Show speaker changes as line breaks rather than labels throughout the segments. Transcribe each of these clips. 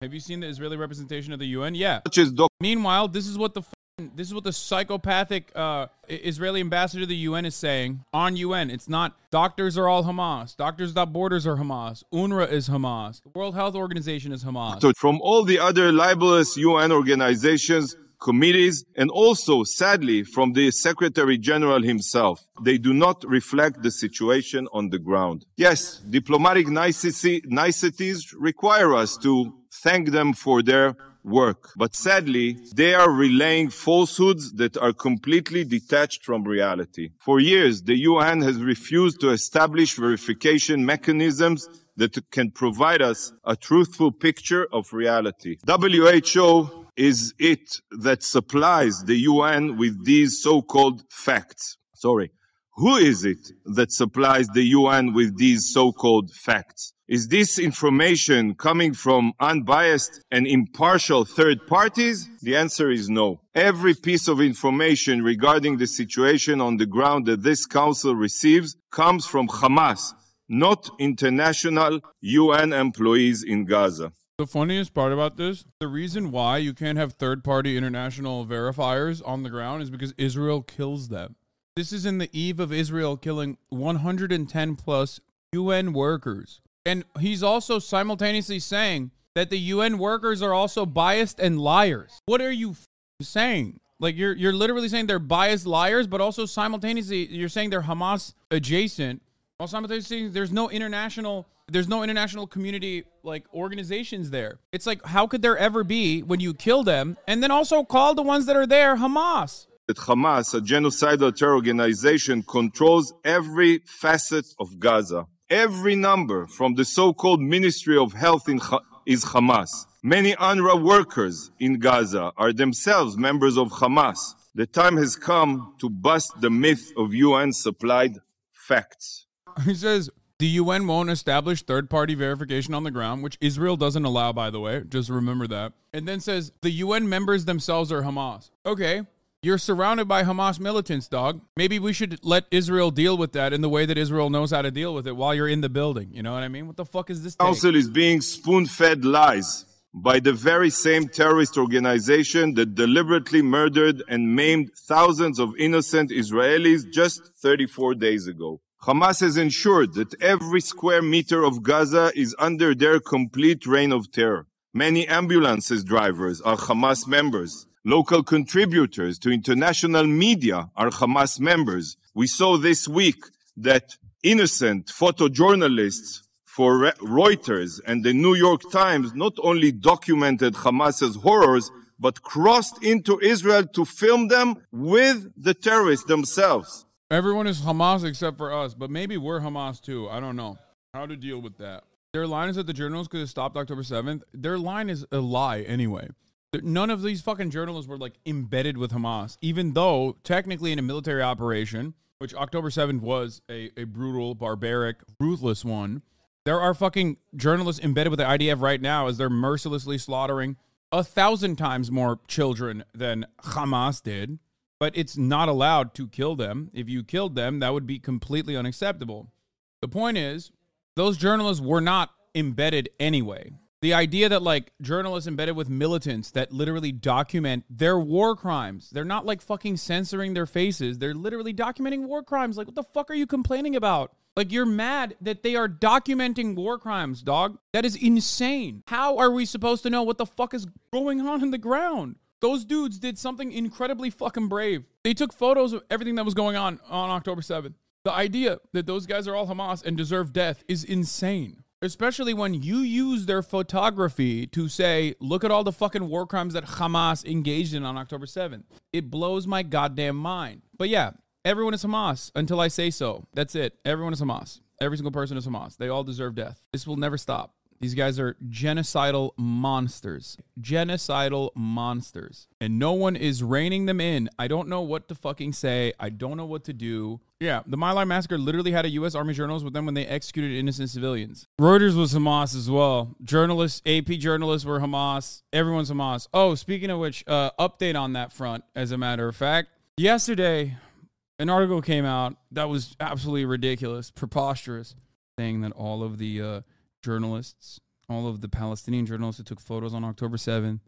Have you seen the Israeli representation of the UN? Yeah.
such as Dr.
Meanwhile, this is what the this is what the psychopathic uh, Israeli ambassador to the UN is saying on UN. It's not doctors are all Hamas. Doctors Without Borders are Hamas. UNRWA is Hamas. The World Health Organization is Hamas.
from all the other libelous UN organizations, committees, and also, sadly, from the Secretary General himself. They do not reflect the situation on the ground. Yes, diplomatic niceties require us to thank them for their work. But sadly, they are relaying falsehoods that are completely detached from reality. For years, the UN has refused to establish verification mechanisms that can provide us a truthful picture of reality. WHO is it that supplies the UN with these so-called facts. Sorry. Who is it that supplies the UN with these so-called facts? Is this information coming from unbiased and impartial third parties? The answer is no. Every piece of information regarding the situation on the ground that this council receives comes from Hamas, not international UN employees in Gaza.
The funniest part about this, the reason why you can't have third party international verifiers on the ground is because Israel kills them. This is in the eve of Israel killing 110 plus UN workers. And he's also simultaneously saying that the UN workers are also biased and liars. What are you f- saying? Like you're you're literally saying they're biased liars, but also simultaneously you're saying they're Hamas adjacent. While simultaneously saying there's no international there's no international community like organizations there. It's like how could there ever be when you kill them and then also call the ones that are there Hamas?
that Hamas, a genocidal terror organization, controls every facet of Gaza. Every number from the so-called Ministry of Health in Ha- is Hamas. Many UNRWA workers in Gaza are themselves members of Hamas. The time has come to bust the myth of UN supplied facts.
He says the UN won't establish third party verification on the ground, which Israel doesn't allow, by the way. Just remember that. And then says the UN members themselves are Hamas. Okay. You're surrounded by Hamas militants, dog. Maybe we should let Israel deal with that in the way that Israel knows how to deal with it while you're in the building. You know what I mean? What the fuck is this? take?
Council is being spoon-fed lies by the very same terrorist organization that deliberately murdered and maimed thousands of innocent Israelis just 34 days ago. Hamas has ensured that every square meter of Gaza is under their complete reign of terror. Many ambulances drivers are Hamas members. Local contributors to international media are Hamas members. We saw this week that innocent photojournalists for Reuters and the New York Times not only documented Hamas's horrors, but crossed into Israel to film them with the terrorists themselves.
Everyone is Hamas except for us, but maybe we're Hamas too. I don't know how to deal with that. Their line is that the journalists could have stopped October 7th. Their line is a lie anyway. None of these fucking journalists were like embedded with Hamas, even though technically in a military operation, which October 7th was a, a brutal, barbaric, ruthless one, there are fucking journalists embedded with the IDF right now as they're mercilessly slaughtering a thousand times more children than Hamas did but it's not allowed to kill them. If you killed them, that would be completely unacceptable. The point is, those journalists were not embedded anyway. The idea that like journalists embedded with militants that literally document their war crimes, they're not like fucking censoring their faces. They're literally documenting war crimes. Like, what the fuck are you complaining about? Like, you're mad that they are documenting war crimes, dog. That is insane. How are we supposed to know what the fuck is going on in the ground? Those dudes did something incredibly fucking brave. They took photos of everything that was going on on October 7th. The idea that those guys are all Hamas and deserve death is insane. Especially when you use their photography to say, look at all the fucking war crimes that Hamas engaged in on October 7th. It blows my goddamn mind. But yeah, everyone is Hamas until I say so. That's it. Everyone is Hamas. Every single person is Hamas. They all deserve death. This will never stop. These guys are genocidal monsters. Genocidal monsters. And no one is reining them in. I don't know what to fucking say. I don't know what to do. Yeah, the My Lai massacre literally had a U.S. Army journalist with them when they executed innocent civilians. Reuters was Hamas as well. Journalists, AP journalists were Hamas. Everyone's Hamas. Oh, speaking of which, uh, update on that front, as a matter of fact. Yesterday, an article came out that was absolutely ridiculous, preposterous, saying that all of the uh, journalists all of the Palestinian journalists who took photos on October 7th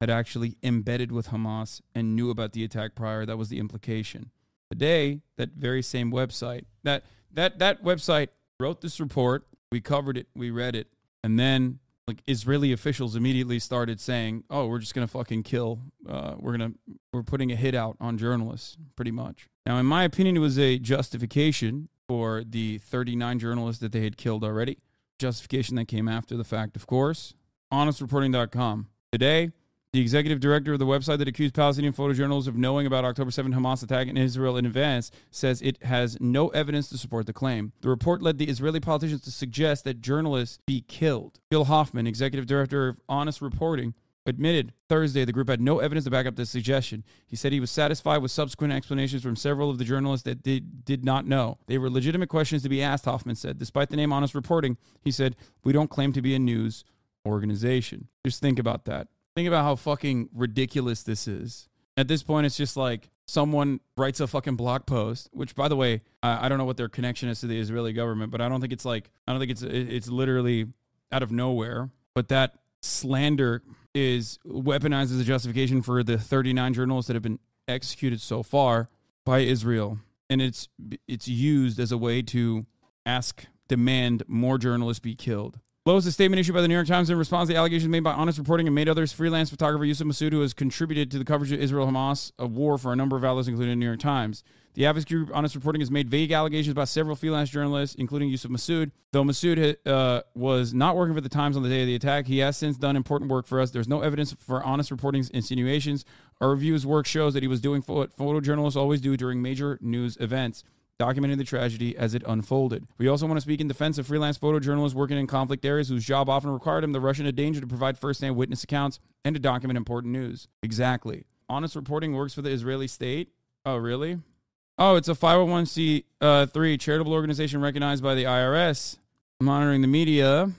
had actually embedded with Hamas and knew about the attack prior. That was the implication. Today, that very same website, that that that website wrote this report. We covered it, we read it, and then like Israeli officials immediately started saying, "Oh, we're just gonna fucking kill. Uh, we're gonna we're putting a hit out on journalists, pretty much." Now, in my opinion, it was a justification for the 39 journalists that they had killed already. Justification that came after the fact, of course. HonestReporting.com today. The executive director of the website that accused Palestinian photojournalists of knowing about October 7 Hamas attack in Israel in advance says it has no evidence to support the claim. The report led the Israeli politicians to suggest that journalists be killed. Gil Hoffman, executive director of Honest Reporting, admitted Thursday the group had no evidence to back up this suggestion. He said he was satisfied with subsequent explanations from several of the journalists that did, did not know. They were legitimate questions to be asked, Hoffman said. Despite the name Honest Reporting, he said, We don't claim to be a news organization. Just think about that. Think about how fucking ridiculous this is. At this point, it's just like someone writes a fucking blog post, which, by the way, I, I don't know what their connection is to the Israeli government, but I don't think it's like, I don't think it's, it's literally out of nowhere. But that slander is weaponized as a justification for the 39 journalists that have been executed so far by Israel. And it's, it's used as a way to ask, demand more journalists be killed. Below is a statement issued by the New York Times in response to the allegations made by Honest Reporting and made others. Freelance photographer Yusuf Masood, who has contributed to the coverage of Israel Hamas, a war for a number of outlets, including the New York Times. The advocacy group Honest Reporting has made vague allegations about several freelance journalists, including Yusuf Masood. Though Masood uh, was not working for the Times on the day of the attack, he has since done important work for us. There's no evidence for Honest Reporting's insinuations. Our review of his work shows that he was doing what photojournalists always do during major news events documenting the tragedy as it unfolded. We also want to speak in defense of freelance photojournalists working in conflict areas whose job often required them to rush into danger to provide firsthand witness accounts and to document important news. Exactly. Honest reporting works for the Israeli state. Oh, really? Oh, it's a 501c3 uh, charitable organization recognized by the IRS, monitoring the media.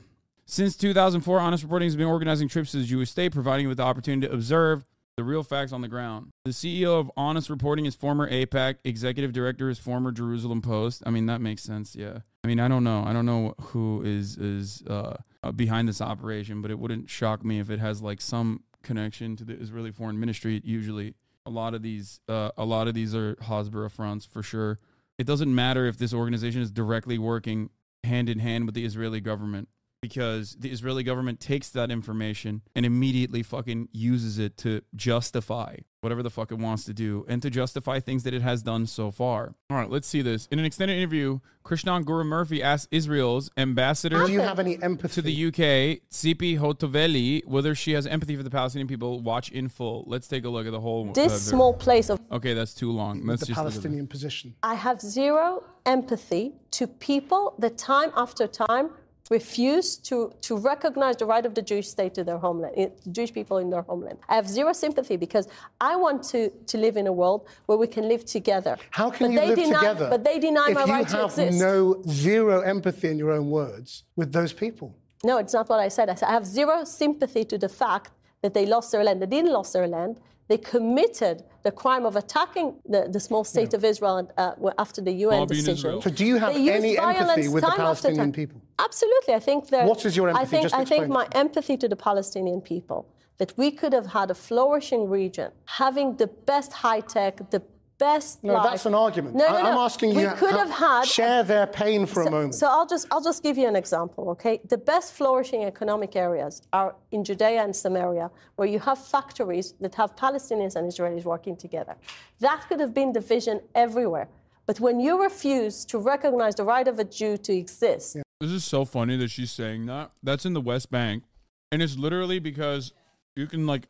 Since 2004, Honest Reporting has been organizing trips to the Jewish state, providing you with the opportunity to observe the real facts on the ground. The CEO of Honest Reporting is former AIPAC, Executive director is former Jerusalem Post. I mean, that makes sense. Yeah. I mean, I don't know. I don't know who is is uh, behind this operation, but it wouldn't shock me if it has like some connection to the Israeli Foreign Ministry. Usually, a lot of these uh, a lot of these are Hasbara fronts for sure. It doesn't matter if this organization is directly working hand in hand with the Israeli government because the Israeli government takes that information and immediately fucking uses it to justify whatever the fuck it wants to do and to justify things that it has done so far. All right, let's see this. In an extended interview, Krishnan Guru Murthy asked Israel's ambassador
Do you have any empathy
to the UK, Tzipi Hotovely, whether she has empathy for the Palestinian people. Watch in full. Let's take a look at the whole.
This
uh,
small place of.
Okay, that's too long. Let's
the
just
Palestinian position?
I have zero empathy to people that time after time refuse to, to recognize the right of the Jewish state to their homeland, eh, Jewish people in their homeland. I have zero sympathy because I want to, to live in a world where we can live together.
How can
but
you
they
live
deny,
together
But they deny
if
my right to exist.
You have no zero empathy, in your own words, with those people?
No, it's not what I said. I said I have zero sympathy to the fact that they lost their land. They didn't lose their land. They committed the crime of attacking the, the small state of Israel uh, after the UN
Lobbying
decision.
Israel.
So, do you have
They
any empathy
violence
with the
time after
Palestinian
time.
people?
Absolutely. I think that.
What is your
I
empathy?
think,
Just
I think my empathy to the Palestinian people that we could have had a flourishing region, having the best high tech, the best
No,
life.
that's an argument.
No, no,
I- I'm
no.
asking
we
you
could
how-
have had
share their pain for a moment.
So I'll just I'll just give you an example, okay? The best flourishing economic areas are in Judea and Samaria, where you have factories that have Palestinians and Israelis working together. That could have been the vision everywhere. But when you refuse to recognize the right of a Jew to exist,
This is so funny that she's saying that. That's in the West Bank. And it's literally because you can like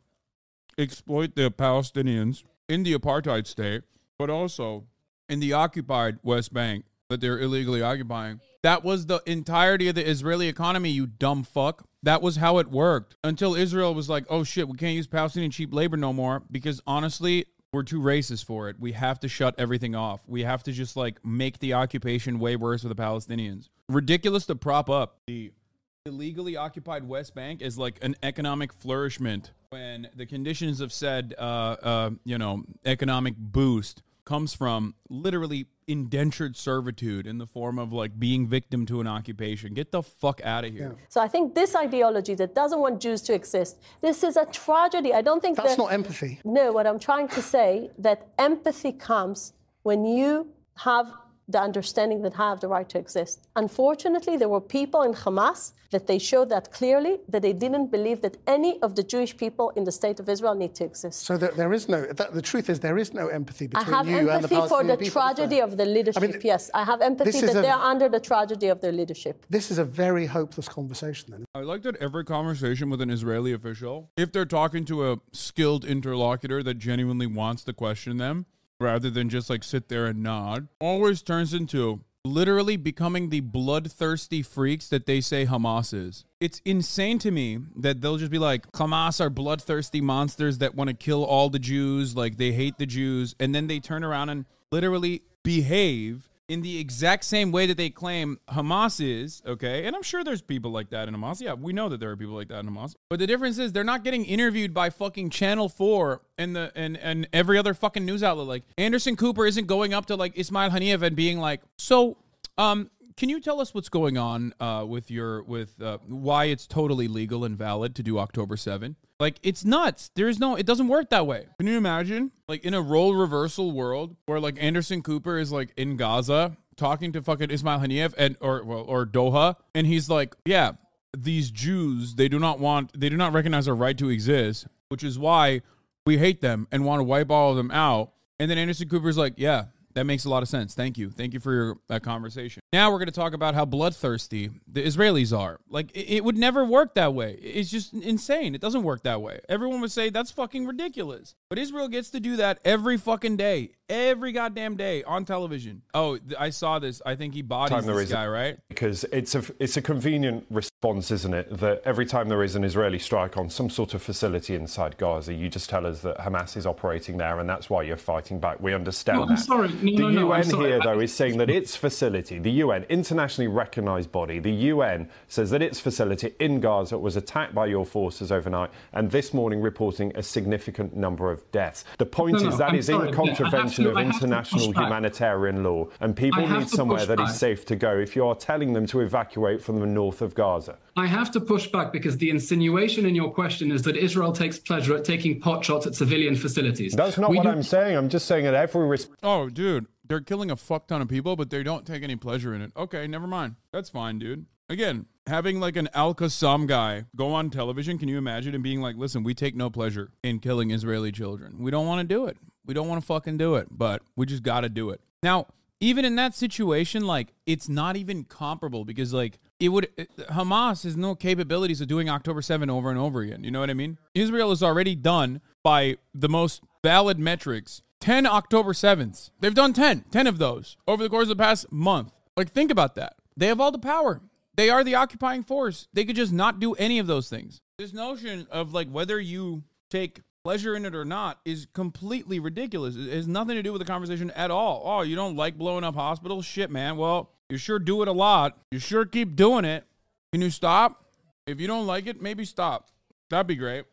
exploit the Palestinians in the apartheid state, but also in the occupied West Bank that they're illegally occupying. That was the entirety of the Israeli economy, you dumb fuck. That was how it worked until Israel was like, oh shit, we can't use Palestinian cheap labor no more because honestly, we're too racist for it. We have to shut everything off. We have to just like make the occupation way worse for the Palestinians. Ridiculous to prop up the illegally occupied West Bank as like an economic flourishment when the conditions of said, uh, uh, you know, economic boost comes from literally indentured servitude in the form of like being victim to an occupation. Get the fuck out of here.
So I think this ideology that doesn't want Jews to exist, this is a tragedy. I don't think
That's
that,
not empathy.
No, what I'm trying to say that empathy comes when you have the understanding that have the right to exist. Unfortunately, there were people in Hamas that they showed that clearly that they didn't believe that any of the Jewish people in the state of Israel need to exist.
So that there is no. That, the truth is, there is no empathy
I
between
have
you and the Palestinian I have
empathy for the
people,
tragedy of the leadership.
mean,
yes, I have empathy that
a-
they're under the tragedy of their leadership.
This is a very hopeless conversation. Then
I like that every conversation with an Israeli official, if they're talking to a skilled interlocutor that genuinely wants to question them, rather than just like sit there and nod, always turns into literally becoming the bloodthirsty freaks that they say Hamas is. It's insane to me that they'll just be like, Hamas are bloodthirsty monsters that want to kill all the Jews, like they hate the Jews, and then they turn around and literally behave in the exact same way that they claim Hamas is, okay? And I'm sure there's people like that in Hamas. Yeah, we know that there are people like that in Hamas. But the difference is they're not getting interviewed by fucking Channel 4 and the and and every other fucking news outlet. Like Anderson Cooper isn't going up to like Ismail Haniyeh and being like, "So, um can you tell us what's going on uh, with your with uh, why it's totally legal and valid to do October 7? Like it's nuts. There's no it doesn't work that way. Can you imagine like in a role reversal world where like Anderson Cooper is like in Gaza talking to fucking Ismail Haniyeh and or well, or Doha and he's like, "Yeah, these Jews, they do not want they do not recognize our right to exist, which is why we hate them and want to wipe all of them out." And then Anderson Cooper's like, "Yeah, that makes a lot of sense. Thank you. Thank you for your that conversation. Now we're going to talk about how bloodthirsty the Israelis are. Like it, it would never work that way. It's just insane. It doesn't work that way. Everyone would say that's fucking ridiculous. But Israel gets to do that every fucking day, every goddamn day on television. Oh, I saw this. I think he bodies this guy, right?
because it's a it's a convenient response, isn't it? That every time there is an Israeli strike on some sort of facility inside Gaza, you just tell us that Hamas is operating there, and that's why you're fighting back. We understand
No, I'm
that.
sorry. No,
the
no, no, I'm
UN here, though, is saying that its facility, the UN, internationally recognised body, the UN says that its facility in Gaza was attacked by your forces overnight, and this morning reporting a significant number of deaths. The point is that
I'm
is
sorry,
in contravention
to-
of
I have to
international humanitarian law, and people need somewhere that is
back.
safe to go if you are telling them to evacuate from the north of Gaza.
I have to push back because the insinuation in your question is that Israel takes pleasure at taking pot shots at civilian facilities.
That's not
We
what
do-
I'm saying. I'm just saying that every res-
Oh, dude, they're killing a fuck ton of people, but they don't take any pleasure in it. Okay, never mind. That's fine, dude. Again, having like an Al Qassam guy go on television, can you imagine him being like, listen, we take no pleasure in killing Israeli children. We don't want to do it. We don't want to fucking do it, but we just got to do it. Now, even in that situation, like, it's not even comparable because, like, it would, uh, it- Hamas has no capabilities of doing October 7 over and over again. You know what I mean? Israel is already done by the most valid metrics 10 October 7ths. They've done 10, 10 of those over the course of the past month. Like, think about that. They have all the power. They are the occupying force. They could just not do any of those things. This notion of like whether you take pleasure in it or not is completely ridiculous. It has nothing to do with the conversation at all. Oh, you don't like blowing up hospitals? Shit, man. Well, you sure do it a lot. You sure keep doing it. Can you stop? If you don't like it, maybe stop. That'd be great.